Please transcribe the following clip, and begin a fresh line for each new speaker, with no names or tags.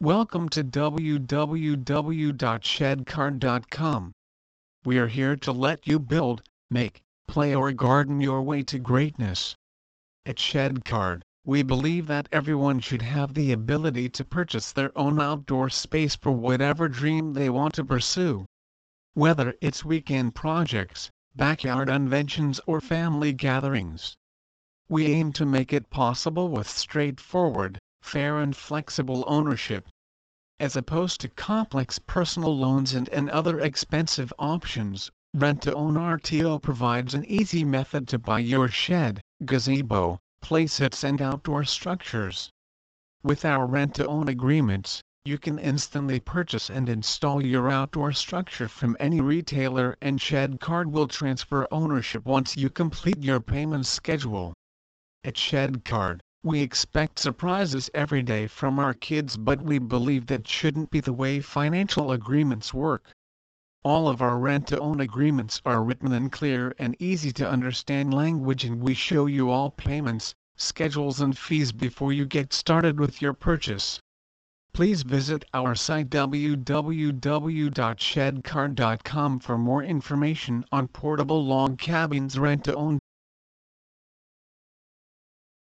Welcome to www.shedcard.com. We are here to let you build, make, play or garden your way to greatness. At Shedcard, we believe that everyone should have the ability to purchase their own outdoor space for whatever dream they want to pursue. Whether it's weekend projects, backyard inventions or family gatherings. We aim to make it possible with straightforward, fair and flexible ownership. As opposed to complex personal loans and, and other expensive options, Rent-to-Own RTO provides an easy method to buy your shed, gazebo, playsets and outdoor structures. With our rent-to-own agreements, you can instantly purchase and install your outdoor structure from any retailer and Shedcard will transfer ownership once you complete your payment schedule. At Shedcard, we expect surprises every day from our kids but we believe that shouldn't be the way financial agreements work. All of our rent-to-own agreements are written in clear and easy to understand language and we show you all payments, schedules and fees before you get started with your purchase. Please visit our site www.shedcard.com for more information on portable log cabins rent-to-own